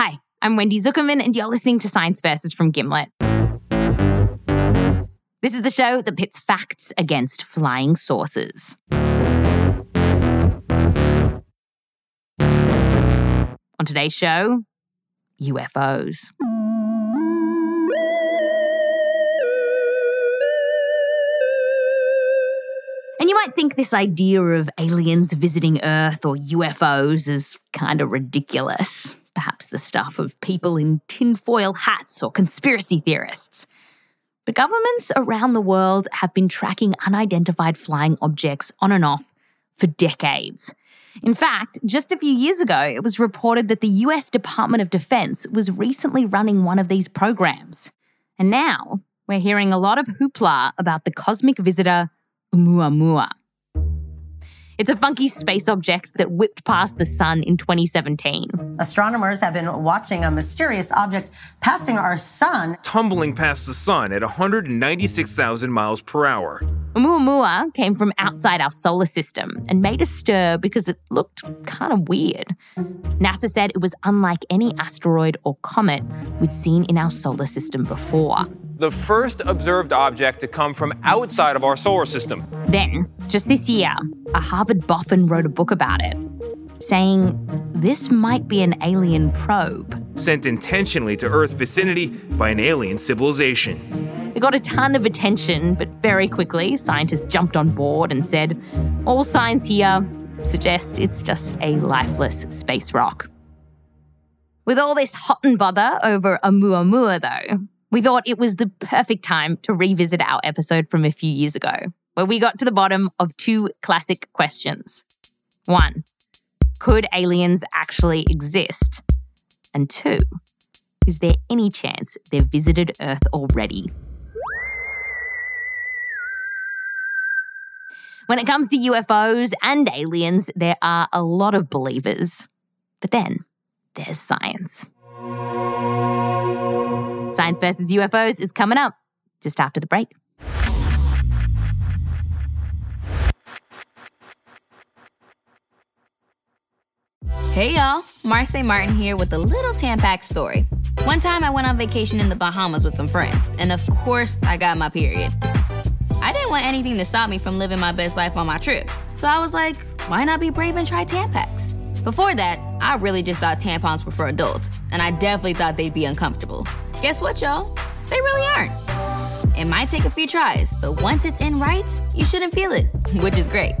Hi, I'm Wendy Zukerman, and you're listening to Science Versus from Gimlet. This is the show that pits facts against flying saucers. On today's show, UFOs. And you might think this idea of aliens visiting Earth or UFOs is kind of ridiculous. Perhaps the stuff of people in tinfoil hats or conspiracy theorists. But governments around the world have been tracking unidentified flying objects on and off for decades. In fact, just a few years ago, it was reported that the US Department of Defense was recently running one of these programs. And now we're hearing a lot of hoopla about the cosmic visitor Oumuamua. It's a funky space object that whipped past the sun in 2017. Astronomers have been watching a mysterious object passing our sun, tumbling past the sun at 196,000 miles per hour. Oumuamua came from outside our solar system and made a stir because it looked kind of weird. NASA said it was unlike any asteroid or comet we'd seen in our solar system before the first observed object to come from outside of our solar system. Then, just this year, a Harvard boffin wrote a book about it, saying this might be an alien probe. Sent intentionally to Earth vicinity by an alien civilization. It got a ton of attention, but very quickly, scientists jumped on board and said, all signs here suggest it's just a lifeless space rock. With all this hot and bother over Oumuamua, though, we thought it was the perfect time to revisit our episode from a few years ago, where we got to the bottom of two classic questions. One, could aliens actually exist? And two, is there any chance they've visited Earth already? When it comes to UFOs and aliens, there are a lot of believers. But then there's science. Science versus UFOs is coming up just after the break. Hey y'all, Marsai Martin here with a little Tampax story. One time I went on vacation in the Bahamas with some friends, and of course, I got my period. I didn't want anything to stop me from living my best life on my trip, so I was like, why not be brave and try Tampax? Before that, I really just thought tampons were for adults, and I definitely thought they'd be uncomfortable. Guess what, y'all? They really aren't. It might take a few tries, but once it's in right, you shouldn't feel it, which is great.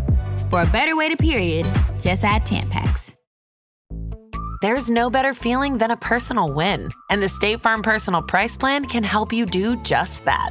For a better way to period, just add Tampax. There's no better feeling than a personal win, and the State Farm Personal Price Plan can help you do just that.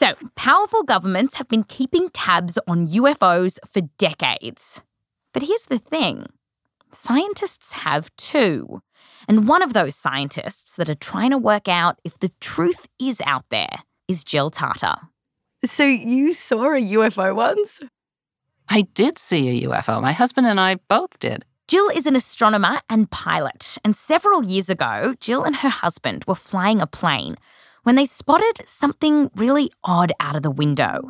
so powerful governments have been keeping tabs on UFOs for decades. But here's the thing scientists have too. And one of those scientists that are trying to work out if the truth is out there is Jill Tarter. So you saw a UFO once? I did see a UFO. My husband and I both did. Jill is an astronomer and pilot, and several years ago, Jill and her husband were flying a plane when they spotted something really odd out of the window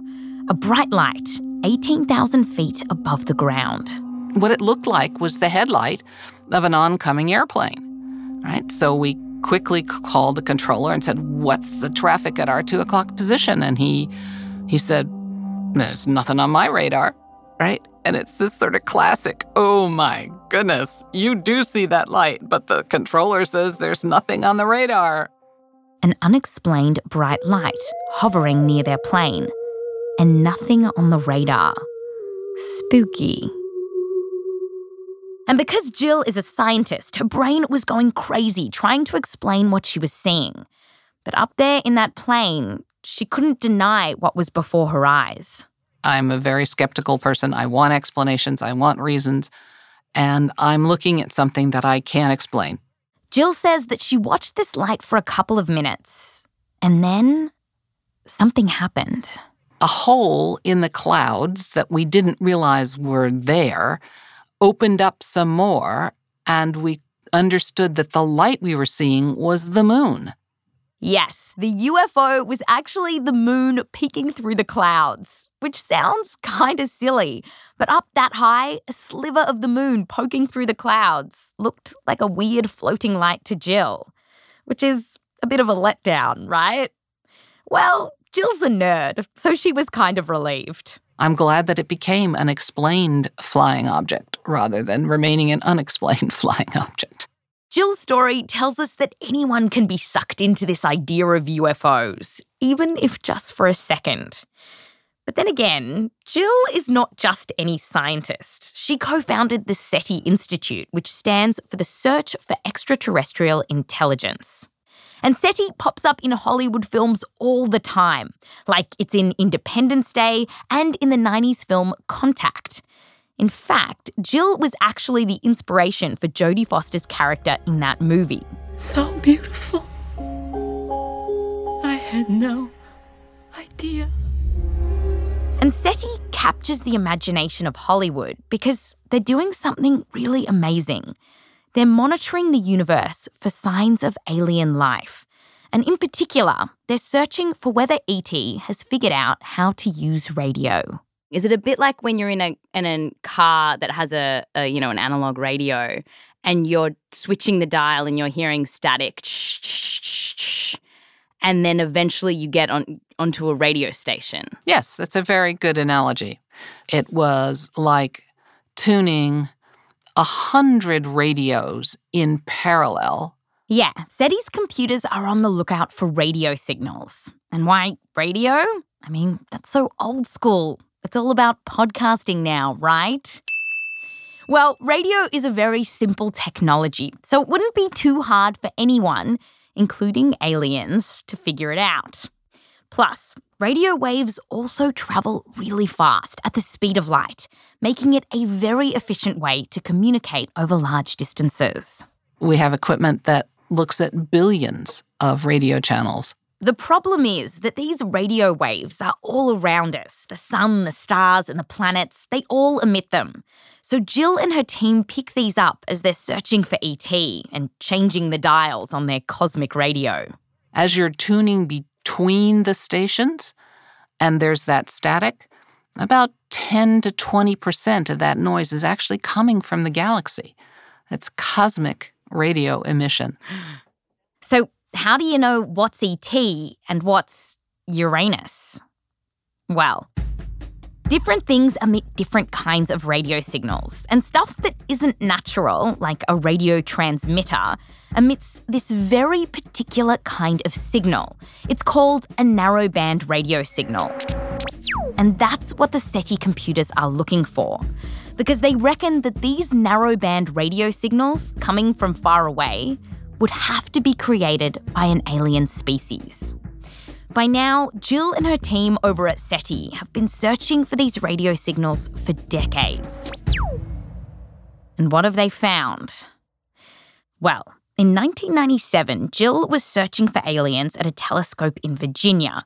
a bright light 18,000 feet above the ground. What it looked like was the headlight of an oncoming airplane. Right? So we quickly called the controller and said, What's the traffic at our two o'clock position? And he he said, There's nothing on my radar. Right? And it's this sort of classic, oh my goodness, you do see that light, but the controller says there's nothing on the radar an unexplained bright light hovering near their plane, and nothing on the radar. Spooky. And because Jill is a scientist, her brain was going crazy trying to explain what she was seeing. But up there in that plane, she couldn't deny what was before her eyes. I'm a very skeptical person. I want explanations, I want reasons, and I'm looking at something that I can't explain. Jill says that she watched this light for a couple of minutes, and then something happened. A hole in the clouds that we didn't realize were there opened up some more, and we understood that the light we were seeing was the moon. Yes, the UFO was actually the moon peeking through the clouds, which sounds kind of silly. But up that high, a sliver of the moon poking through the clouds looked like a weird floating light to Jill, which is a bit of a letdown, right? Well, Jill's a nerd, so she was kind of relieved. I'm glad that it became an explained flying object rather than remaining an unexplained flying object. Jill's story tells us that anyone can be sucked into this idea of UFOs, even if just for a second. But then again, Jill is not just any scientist. She co founded the SETI Institute, which stands for the Search for Extraterrestrial Intelligence. And SETI pops up in Hollywood films all the time, like it's in Independence Day and in the 90s film Contact. In fact, Jill was actually the inspiration for Jodie Foster's character in that movie. So beautiful. I had no idea. And SETI captures the imagination of Hollywood because they're doing something really amazing. They're monitoring the universe for signs of alien life. And in particular, they're searching for whether ET has figured out how to use radio. Is it a bit like when you're in a in a car that has a, a you know an analog radio and you're switching the dial and you're hearing static and then eventually you get on onto a radio station. Yes, that's a very good analogy. It was like tuning a hundred radios in parallel. Yeah, SETI's computers are on the lookout for radio signals. And why radio? I mean, that's so old school. It's all about podcasting now, right? Well, radio is a very simple technology, so it wouldn't be too hard for anyone, including aliens, to figure it out. Plus, radio waves also travel really fast at the speed of light, making it a very efficient way to communicate over large distances. We have equipment that looks at billions of radio channels. The problem is that these radio waves are all around us. The sun, the stars, and the planets, they all emit them. So Jill and her team pick these up as they're searching for ET and changing the dials on their cosmic radio. As you're tuning between the stations and there's that static, about 10 to 20% of that noise is actually coming from the galaxy. It's cosmic radio emission. How do you know what's ET and what's Uranus? Well, different things emit different kinds of radio signals, and stuff that isn't natural, like a radio transmitter, emits this very particular kind of signal. It's called a narrowband radio signal. And that's what the SETI computers are looking for. Because they reckon that these narrowband radio signals coming from far away would have to be created by an alien species. By now, Jill and her team over at SETI have been searching for these radio signals for decades. And what have they found? Well, in 1997, Jill was searching for aliens at a telescope in Virginia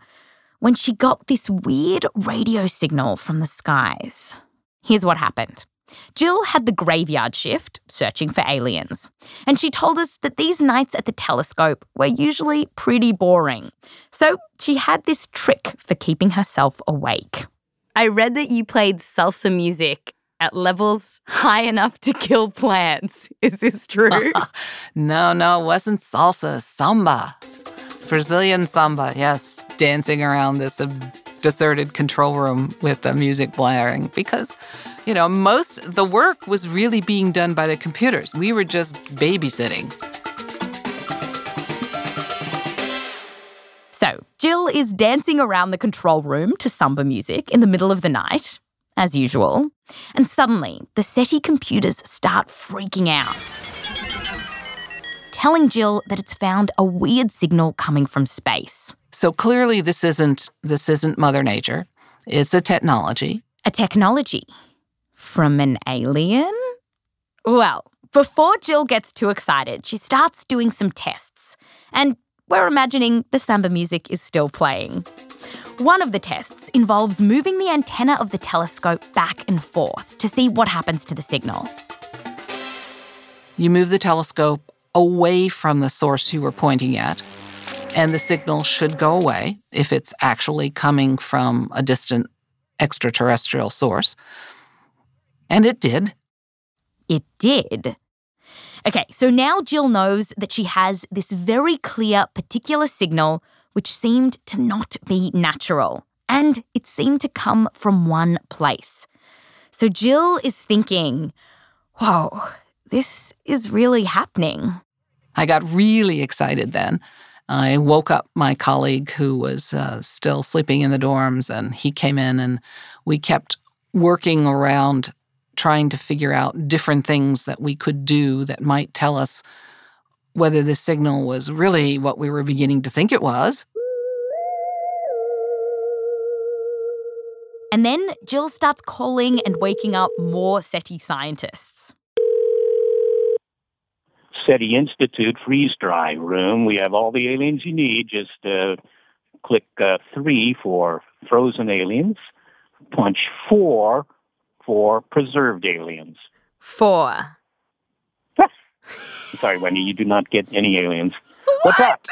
when she got this weird radio signal from the skies. Here's what happened. Jill had the graveyard shift, searching for aliens, and she told us that these nights at the telescope were usually pretty boring. So she had this trick for keeping herself awake. I read that you played salsa music at levels high enough to kill plants. Is this true? no, no, it wasn't salsa, samba. Brazilian samba, yes. Dancing around this deserted control room with the music blaring because, you know, most the work was really being done by the computers. We were just babysitting. So, Jill is dancing around the control room to samba music in the middle of the night, as usual. And suddenly, the SETI computers start freaking out, telling Jill that it's found a weird signal coming from space. So clearly this isn't this isn't mother nature. It's a technology. A technology from an alien? Well, before Jill gets too excited, she starts doing some tests. And we're imagining the samba music is still playing. One of the tests involves moving the antenna of the telescope back and forth to see what happens to the signal. You move the telescope away from the source you were pointing at, and the signal should go away if it's actually coming from a distant extraterrestrial source. And it did. It did. Okay, so now Jill knows that she has this very clear particular signal which seemed to not be natural, and it seemed to come from one place. So Jill is thinking, whoa, this is really happening. I got really excited then. I woke up my colleague who was uh, still sleeping in the dorms, and he came in, and we kept working around trying to figure out different things that we could do that might tell us whether this signal was really what we were beginning to think it was. And then Jill starts calling and waking up more SETI scientists. SETI Institute freeze dry room. We have all the aliens you need. Just uh, click uh, three for frozen aliens, punch four for preserved aliens. Four. Sorry, Wendy, you do not get any aliens. What's up?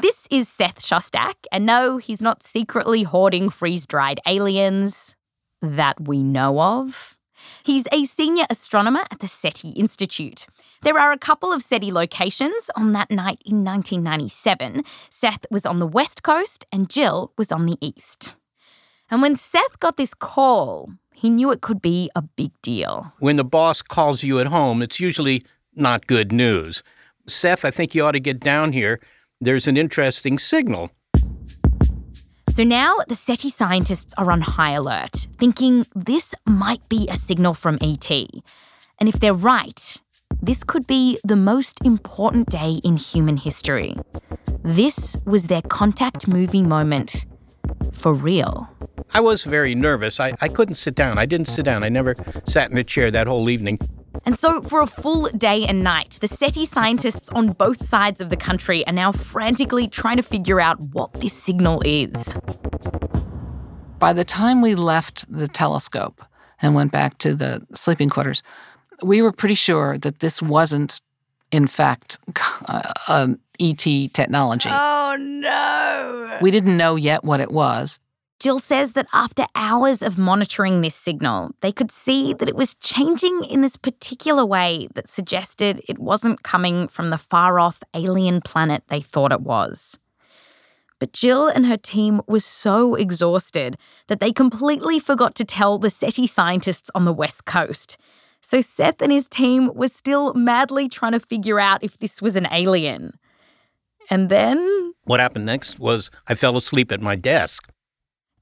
This is Seth Shostak, and no, he's not secretly hoarding freeze dried aliens that we know of. He's a senior astronomer at the SETI Institute. There are a couple of SETI locations on that night in 1997. Seth was on the west coast and Jill was on the east. And when Seth got this call, he knew it could be a big deal. When the boss calls you at home, it's usually not good news. Seth, I think you ought to get down here. There's an interesting signal. So now the SETI scientists are on high alert, thinking this might be a signal from ET. And if they're right, this could be the most important day in human history. This was their contact movie moment for real. I was very nervous. I, I couldn't sit down. I didn't sit down. I never sat in a chair that whole evening. And so, for a full day and night, the SETI scientists on both sides of the country are now frantically trying to figure out what this signal is. By the time we left the telescope and went back to the sleeping quarters, we were pretty sure that this wasn't, in fact, uh, an ET technology. Oh, no. We didn't know yet what it was. Jill says that after hours of monitoring this signal, they could see that it was changing in this particular way that suggested it wasn't coming from the far off alien planet they thought it was. But Jill and her team were so exhausted that they completely forgot to tell the SETI scientists on the West Coast. So Seth and his team were still madly trying to figure out if this was an alien. And then. What happened next was I fell asleep at my desk.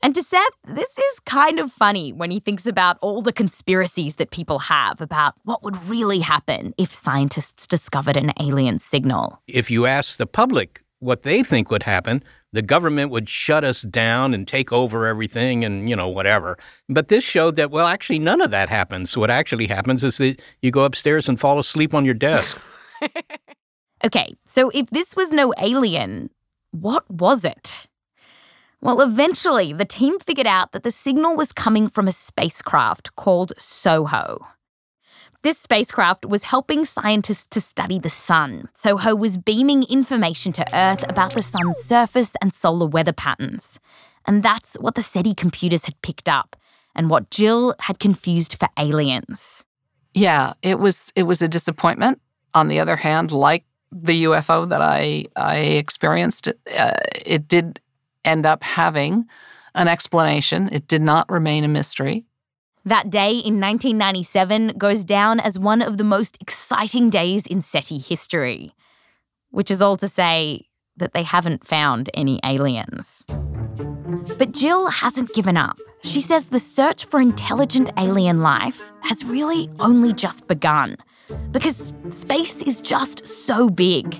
And to Seth, this is kind of funny when he thinks about all the conspiracies that people have about what would really happen if scientists discovered an alien signal. If you ask the public what they think would happen, the government would shut us down and take over everything and, you know, whatever. But this showed that, well, actually, none of that happens. What actually happens is that you go upstairs and fall asleep on your desk. okay, so if this was no alien, what was it? Well, eventually, the team figured out that the signal was coming from a spacecraft called SOHO. This spacecraft was helping scientists to study the sun. SOHO was beaming information to Earth about the sun's surface and solar weather patterns. And that's what the SETI computers had picked up and what Jill had confused for aliens. Yeah, it was it was a disappointment. On the other hand, like the UFO that I I experienced, uh, it did end up having an explanation. It did not remain a mystery. That day in 1997 goes down as one of the most exciting days in SETI history, which is all to say that they haven't found any aliens. But Jill hasn't given up, She says the search for intelligent alien life has really only just begun because space is just so big.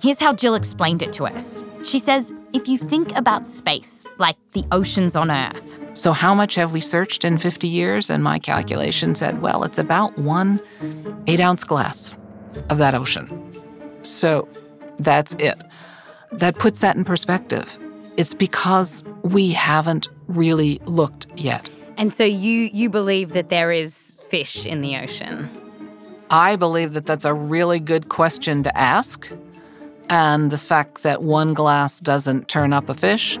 Here's how Jill explained it to us. She says if you think about space like the oceans on Earth, So, how much have we searched in 50 years? And my calculation said, well, it's about one eight ounce glass of that ocean. So, that's it. That puts that in perspective. It's because we haven't really looked yet. And so you you believe that there is fish in the ocean. I believe that that's a really good question to ask. And the fact that one glass doesn't turn up a fish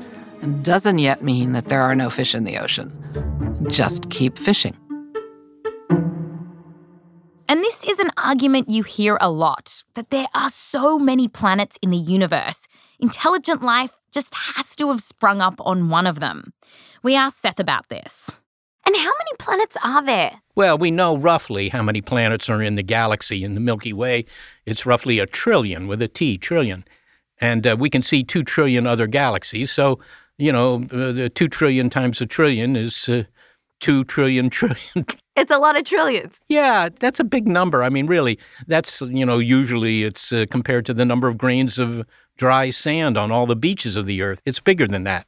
doesn't yet mean that there are no fish in the ocean. Just keep fishing. And this is an argument you hear a lot that there are so many planets in the universe. Intelligent life just has to have sprung up on one of them. We asked Seth about this. And how many planets are there? Well, we know roughly how many planets are in the galaxy. In the Milky Way, it's roughly a trillion with a T, trillion. And uh, we can see two trillion other galaxies. So, you know, uh, the two trillion times a trillion is uh, two trillion trillion. It's a lot of trillions. yeah, that's a big number. I mean, really, that's, you know, usually it's uh, compared to the number of grains of dry sand on all the beaches of the Earth. It's bigger than that.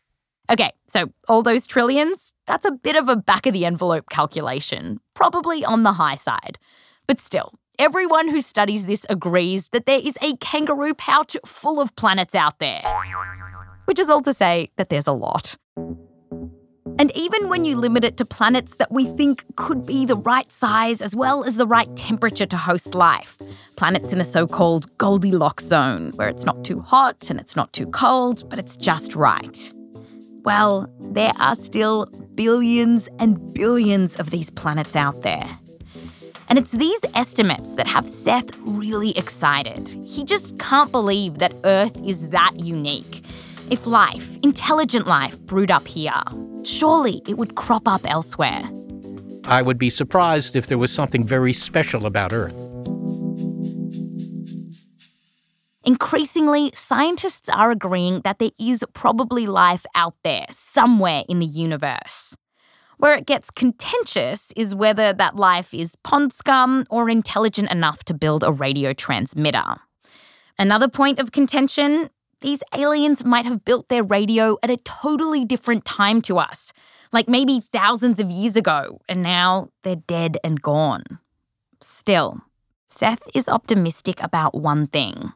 Okay, so all those trillions, that's a bit of a back of the envelope calculation, probably on the high side. But still, everyone who studies this agrees that there is a kangaroo pouch full of planets out there. Which is all to say that there's a lot. And even when you limit it to planets that we think could be the right size as well as the right temperature to host life, planets in the so called Goldilocks zone, where it's not too hot and it's not too cold, but it's just right. Well, there are still billions and billions of these planets out there. And it's these estimates that have Seth really excited. He just can't believe that Earth is that unique. If life, intelligent life, brewed up here, surely it would crop up elsewhere. I would be surprised if there was something very special about Earth. Increasingly, scientists are agreeing that there is probably life out there, somewhere in the universe. Where it gets contentious is whether that life is pond scum or intelligent enough to build a radio transmitter. Another point of contention these aliens might have built their radio at a totally different time to us, like maybe thousands of years ago, and now they're dead and gone. Still, Seth is optimistic about one thing.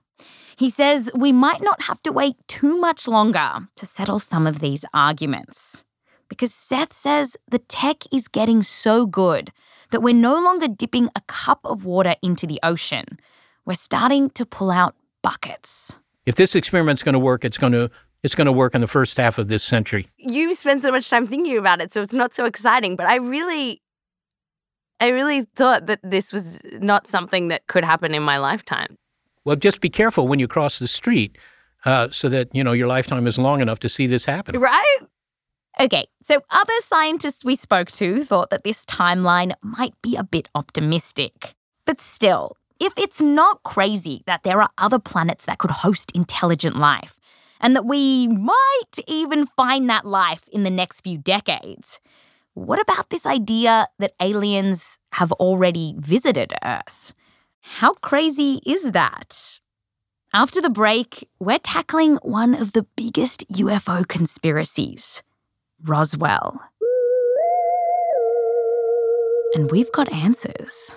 He says we might not have to wait too much longer to settle some of these arguments. Because Seth says the tech is getting so good that we're no longer dipping a cup of water into the ocean. We're starting to pull out buckets. If this experiment's going to work, it's going to it's going to work in the first half of this century. You spend so much time thinking about it, so it's not so exciting. But I really, I really thought that this was not something that could happen in my lifetime. Well, just be careful when you cross the street, uh, so that you know your lifetime is long enough to see this happen. Right? Okay, so other scientists we spoke to thought that this timeline might be a bit optimistic. But still, if it's not crazy that there are other planets that could host intelligent life, and that we might even find that life in the next few decades, what about this idea that aliens have already visited Earth? How crazy is that? After the break, we're tackling one of the biggest UFO conspiracies Roswell. And we've got answers.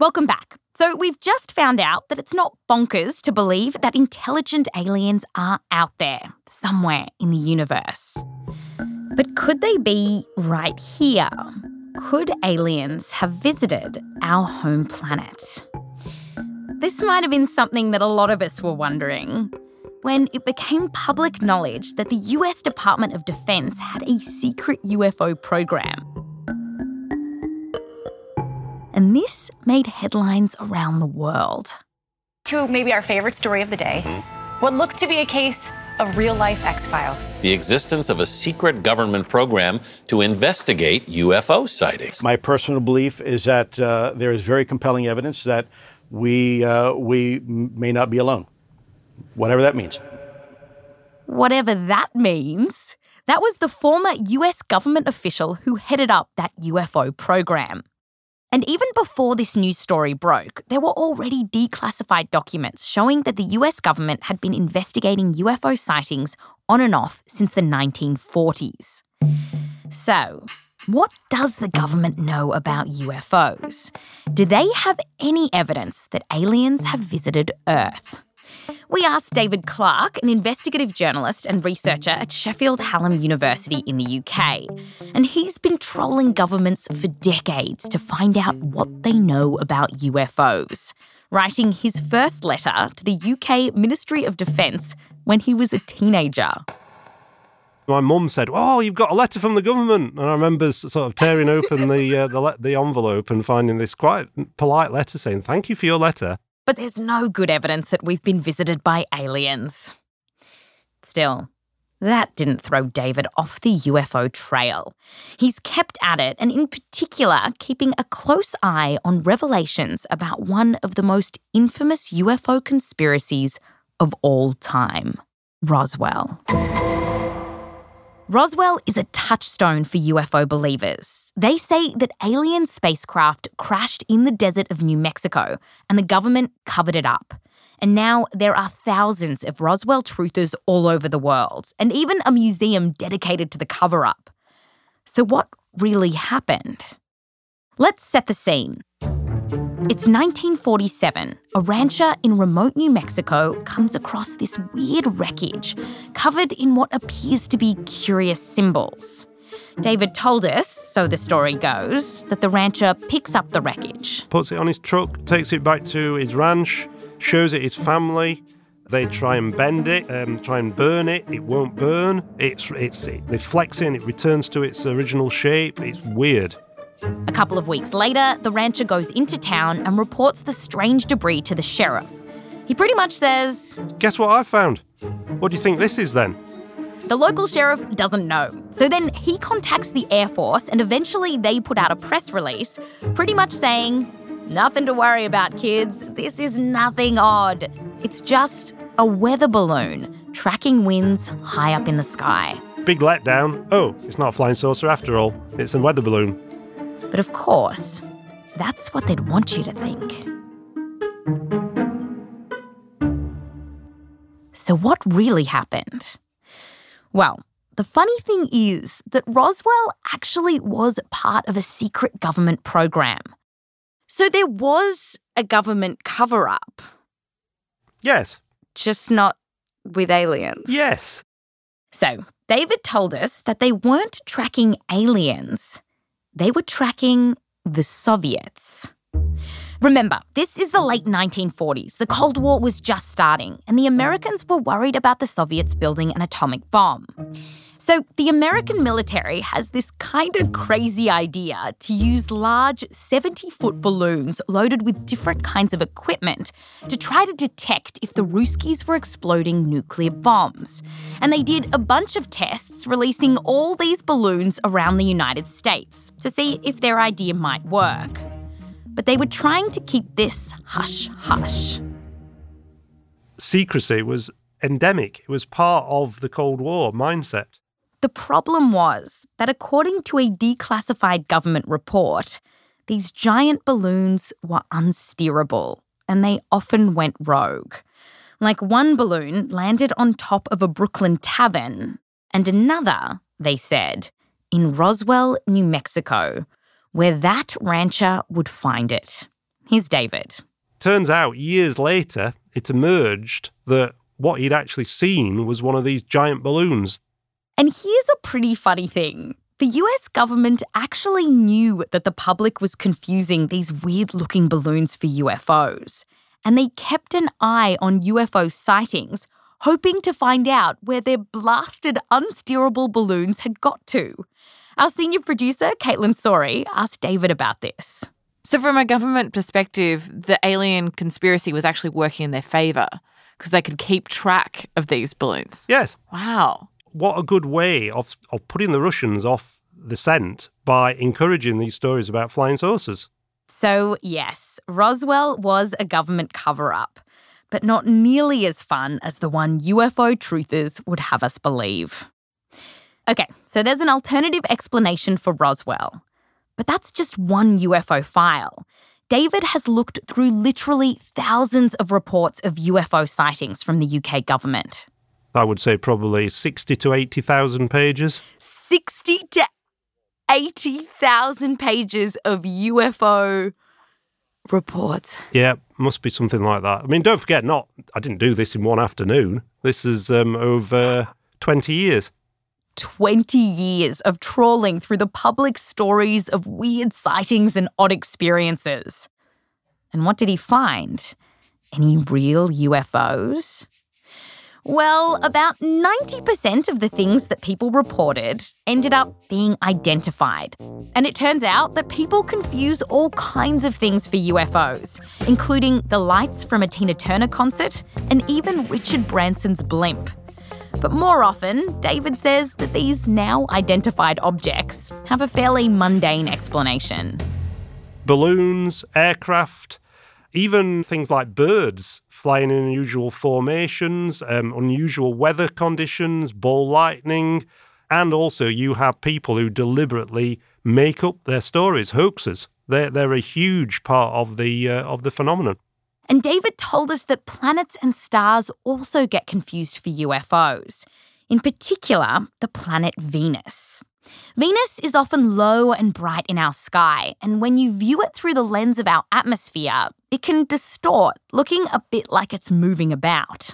Welcome back. So, we've just found out that it's not bonkers to believe that intelligent aliens are out there, somewhere in the universe. But could they be right here? Could aliens have visited our home planet? This might have been something that a lot of us were wondering when it became public knowledge that the US Department of Defense had a secret UFO program. And this made headlines around the world. To maybe our favorite story of the day what looks to be a case of real life X Files. the existence of a secret government program to investigate UFO sightings. My personal belief is that uh, there is very compelling evidence that we, uh, we may not be alone, whatever that means. Whatever that means, that was the former US government official who headed up that UFO program. And even before this news story broke, there were already declassified documents showing that the US government had been investigating UFO sightings on and off since the 1940s. So, what does the government know about UFOs? Do they have any evidence that aliens have visited Earth? We asked David Clarke, an investigative journalist and researcher at Sheffield Hallam University in the UK. And he's been trolling governments for decades to find out what they know about UFOs, writing his first letter to the UK Ministry of Defence when he was a teenager. My mum said, "Oh, you've got a letter from the government," and I remember sort of tearing open the uh, the, le- the envelope and finding this quite polite letter saying, "Thank you for your letter." But there's no good evidence that we've been visited by aliens. Still, that didn't throw David off the UFO trail. He's kept at it, and in particular, keeping a close eye on revelations about one of the most infamous UFO conspiracies of all time Roswell. Roswell is a touchstone for UFO believers. They say that alien spacecraft crashed in the desert of New Mexico and the government covered it up. And now there are thousands of Roswell truthers all over the world, and even a museum dedicated to the cover up. So, what really happened? Let's set the scene. It's 1947. A rancher in remote New Mexico comes across this weird wreckage covered in what appears to be curious symbols. David told us, so the story goes, that the rancher picks up the wreckage. Puts it on his truck, takes it back to his ranch, shows it his family. They try and bend it, um, try and burn it. It won't burn. It's it's it, they flex it and it returns to its original shape. It's weird. A couple of weeks later, the rancher goes into town and reports the strange debris to the sheriff. He pretty much says, Guess what I found? What do you think this is then? The local sheriff doesn't know. So then he contacts the Air Force, and eventually they put out a press release, pretty much saying, Nothing to worry about, kids. This is nothing odd. It's just a weather balloon tracking winds high up in the sky. Big letdown. Oh, it's not a flying saucer after all. It's a weather balloon. But of course, that's what they'd want you to think. So, what really happened? Well, the funny thing is that Roswell actually was part of a secret government program. So, there was a government cover up, Yes. just not with aliens. Yes. So, David told us that they weren't tracking aliens, they were tracking the Soviets. Remember, this is the late 1940s. The Cold War was just starting, and the Americans were worried about the Soviets building an atomic bomb. So, the American military has this kind of crazy idea to use large 70 foot balloons loaded with different kinds of equipment to try to detect if the Ruskies were exploding nuclear bombs. And they did a bunch of tests releasing all these balloons around the United States to see if their idea might work. But they were trying to keep this hush hush. Secrecy was endemic, it was part of the Cold War mindset. The problem was that, according to a declassified government report, these giant balloons were unsteerable and they often went rogue. Like one balloon landed on top of a Brooklyn tavern, and another, they said, in Roswell, New Mexico, where that rancher would find it. Here's David. Turns out, years later, it emerged that what he'd actually seen was one of these giant balloons and here's a pretty funny thing. The US government actually knew that the public was confusing these weird looking balloons for UFOs, and they kept an eye on UFO sightings, hoping to find out where their blasted, unsteerable balloons had got to. Our senior producer, Kaitlyn Sawrey, asked David about this. So, from a government perspective, the alien conspiracy was actually working in their favour because they could keep track of these balloons. Yes. Wow what a good way of, of putting the Russians off the scent by encouraging these stories about flying saucers. So, yes, Roswell was a government cover up, but not nearly as fun as the one UFO truthers would have us believe. Okay, so there's an alternative explanation for Roswell, but that's just one UFO file. David has looked through literally thousands of reports of UFO sightings from the UK government. I would say probably 60 to 80,000 pages. 60 to 80,000 pages of UFO reports. Yeah, must be something like that. I mean, don't forget, not I didn't do this in one afternoon. This is um, over 20 years. 20 years of trawling through the public stories of weird sightings and odd experiences. And what did he find? Any real UFOs? Well, about 90% of the things that people reported ended up being identified. And it turns out that people confuse all kinds of things for UFOs, including the lights from a Tina Turner concert and even Richard Branson's blimp. But more often, David says that these now identified objects have a fairly mundane explanation. Balloons, aircraft, even things like birds flying in unusual formations, um, unusual weather conditions, ball lightning, and also you have people who deliberately make up their stories, hoaxes. They're, they're a huge part of the uh, of the phenomenon. And David told us that planets and stars also get confused for UFOs. In particular, the planet Venus. Venus is often low and bright in our sky, and when you view it through the lens of our atmosphere, it can distort, looking a bit like it's moving about.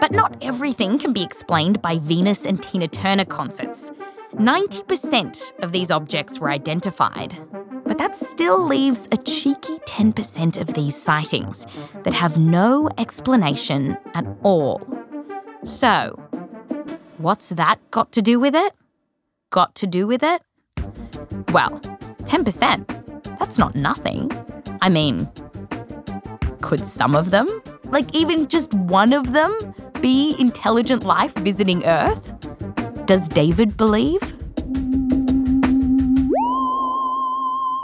But not everything can be explained by Venus and Tina Turner concerts. 90% of these objects were identified, but that still leaves a cheeky 10% of these sightings that have no explanation at all. So, what's that got to do with it? Got to do with it? Well, 10%. That's not nothing. I mean, could some of them, like even just one of them, be intelligent life visiting Earth? Does David believe?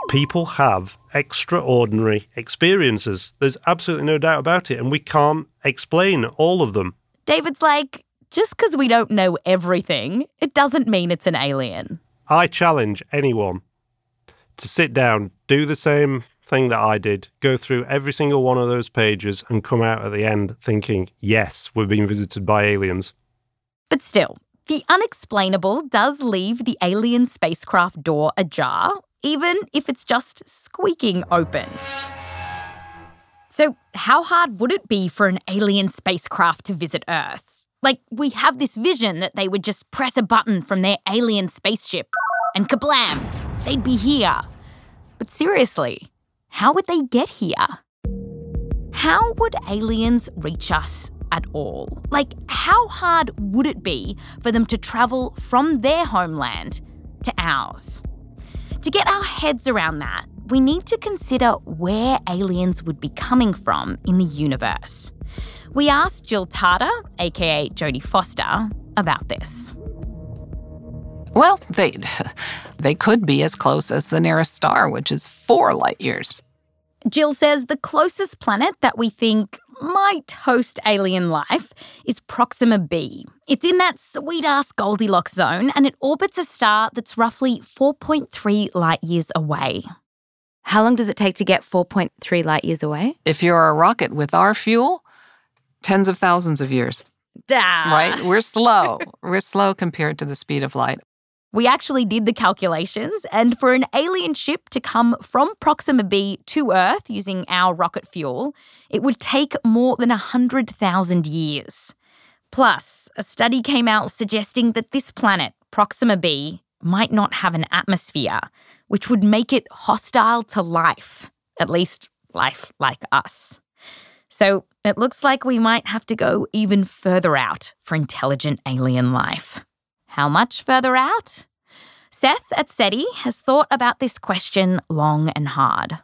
People have extraordinary experiences. There's absolutely no doubt about it, and we can't explain all of them. David's like, just because we don't know everything, it doesn't mean it's an alien. I challenge anyone to sit down, do the same thing that I did, go through every single one of those pages, and come out at the end thinking, yes, we're being visited by aliens. But still, the unexplainable does leave the alien spacecraft door ajar, even if it's just squeaking open. So, how hard would it be for an alien spacecraft to visit Earth? Like, we have this vision that they would just press a button from their alien spaceship and kablam, they'd be here. But seriously, how would they get here? How would aliens reach us at all? Like, how hard would it be for them to travel from their homeland to ours? To get our heads around that, we need to consider where aliens would be coming from in the universe. We asked Jill Tarter, aka Jodie Foster, about this. Well, they they could be as close as the nearest star, which is 4 light years. Jill says the closest planet that we think might host alien life is Proxima b. It's in that sweet ass Goldilocks zone and it orbits a star that's roughly 4.3 light years away. How long does it take to get 4.3 light years away? If you're a rocket with our fuel, tens of thousands of years. Duh. Right? We're slow. We're slow compared to the speed of light. We actually did the calculations, and for an alien ship to come from Proxima b to Earth using our rocket fuel, it would take more than 100,000 years. Plus, a study came out suggesting that this planet, Proxima b, might not have an atmosphere, which would make it hostile to life, at least life like us. So it looks like we might have to go even further out for intelligent alien life. How much further out? Seth at SETI has thought about this question long and hard.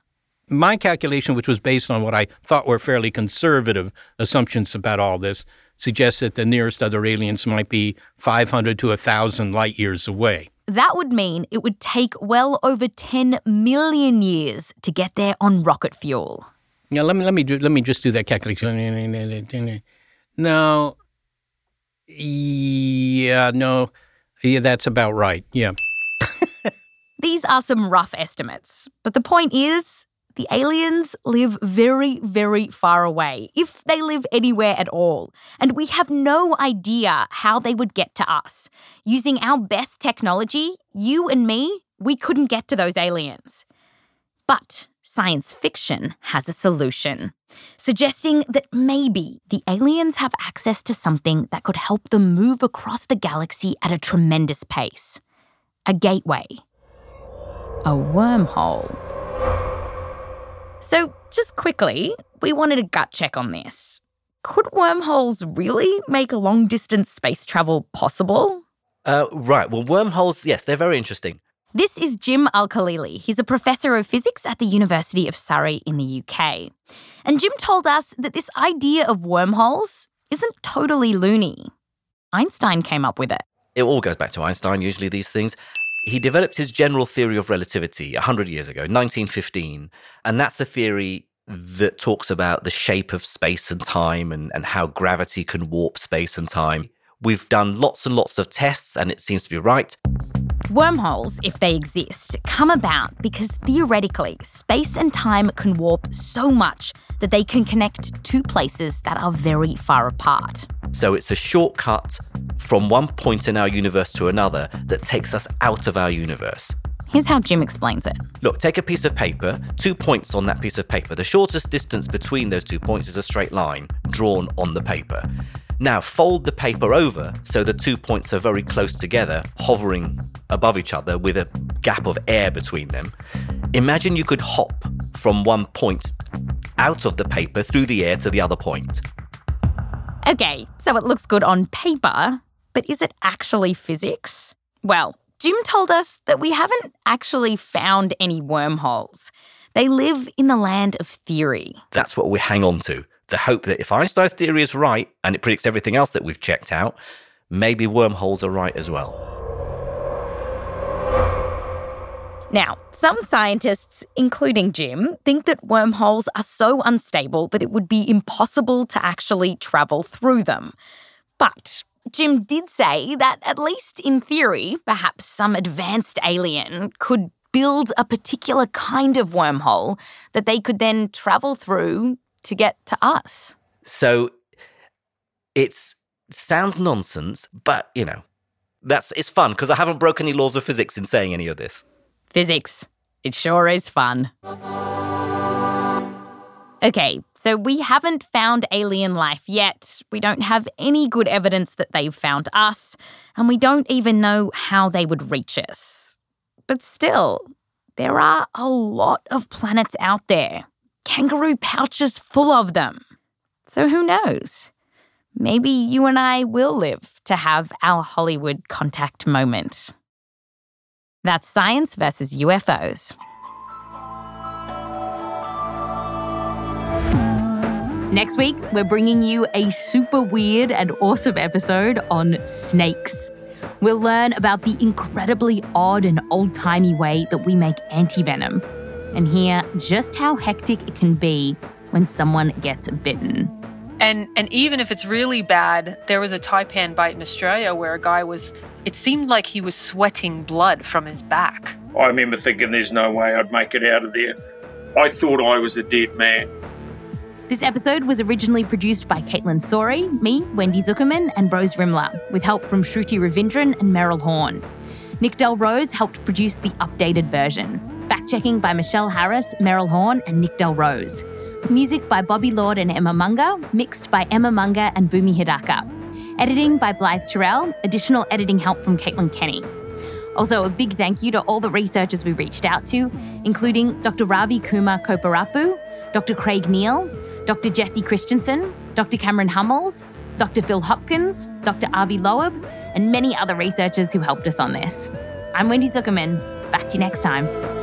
My calculation, which was based on what I thought were fairly conservative assumptions about all this, suggests that the nearest other aliens might be 500 to 1,000 light years away. That would mean it would take well over 10 million years to get there on rocket fuel. Yeah, let me let me do, let me just do that calculation. No, yeah, no, yeah, that's about right. Yeah. These are some rough estimates, but the point is the aliens live very, very far away, if they live anywhere at all, and we have no idea how they would get to us. Using our best technology, you and me, we couldn't get to those aliens. But science fiction has a solution, suggesting that maybe the aliens have access to something that could help them move across the galaxy at a tremendous pace a gateway, a wormhole. So, just quickly, we wanted a gut check on this. Could wormholes really make long distance space travel possible? Uh, right. Well, wormholes, yes, they're very interesting. This is Jim Al Khalili. He's a professor of physics at the University of Surrey in the UK. And Jim told us that this idea of wormholes isn't totally loony. Einstein came up with it. It all goes back to Einstein, usually, these things. He developed his general theory of relativity 100 years ago, 1915. And that's the theory that talks about the shape of space and time and, and how gravity can warp space and time. We've done lots and lots of tests, and it seems to be right. Wormholes, if they exist, come about because theoretically, space and time can warp so much that they can connect two places that are very far apart. So it's a shortcut from one point in our universe to another that takes us out of our universe. Here's how Jim explains it. Look, take a piece of paper, two points on that piece of paper. The shortest distance between those two points is a straight line drawn on the paper. Now fold the paper over so the two points are very close together, hovering above each other with a gap of air between them. Imagine you could hop from one point out of the paper through the air to the other point. Okay, so it looks good on paper, but is it actually physics? Well, Jim told us that we haven't actually found any wormholes. They live in the land of theory. That's what we hang on to. The hope that if Einstein's theory is right and it predicts everything else that we've checked out, maybe wormholes are right as well. Now, some scientists, including Jim, think that wormholes are so unstable that it would be impossible to actually travel through them. But Jim did say that, at least in theory, perhaps some advanced alien could build a particular kind of wormhole that they could then travel through to get to us. So it's sounds nonsense, but you know, that's it's fun because I haven't broken any laws of physics in saying any of this. Physics. It sure is fun. Okay, so So we haven't found alien life yet. We don't have any good evidence that they've found us, and we don't even know how they would reach us. But still, there are a lot of planets out there. Kangaroo pouches full of them. So who knows? Maybe you and I will live to have our Hollywood contact moment. That's science versus UFOs. Next week, we're bringing you a super weird and awesome episode on snakes. We'll learn about the incredibly odd and old timey way that we make antivenom and hear just how hectic it can be when someone gets bitten. And and even if it's really bad, there was a taipan bite in Australia where a guy was it seemed like he was sweating blood from his back. I remember thinking there's no way I'd make it out of there. I thought I was a dead man. This episode was originally produced by Kaitlyn Sawrey, me, Wendy Zukerman, and Rose Rimler, with help from Shruti Ravindran and Meryl Horn. Nick DelRose helped produce the updated version. Fact checking by Michelle Harris, Meryl Horn, and Nick DelRose. Music by Bobby Lord and Emma Munger, mixed by Emma Munger and Bumi Hidaka. Editing by Blythe Terrell, additional editing help from Caitlin Kenney. Also, a big thank you to all the researchers we reached out to, including Dr. Ravi Kumar Kopparapu, Dr. Craig Neal, Dr. Jessie Christiansen, Dr. Cameron Hummels, Dr. Phil Hopkins, Dr. Avi Loeb, and many other researchers who helped us on this. I'm Wendy Zukerman. Back to you next time.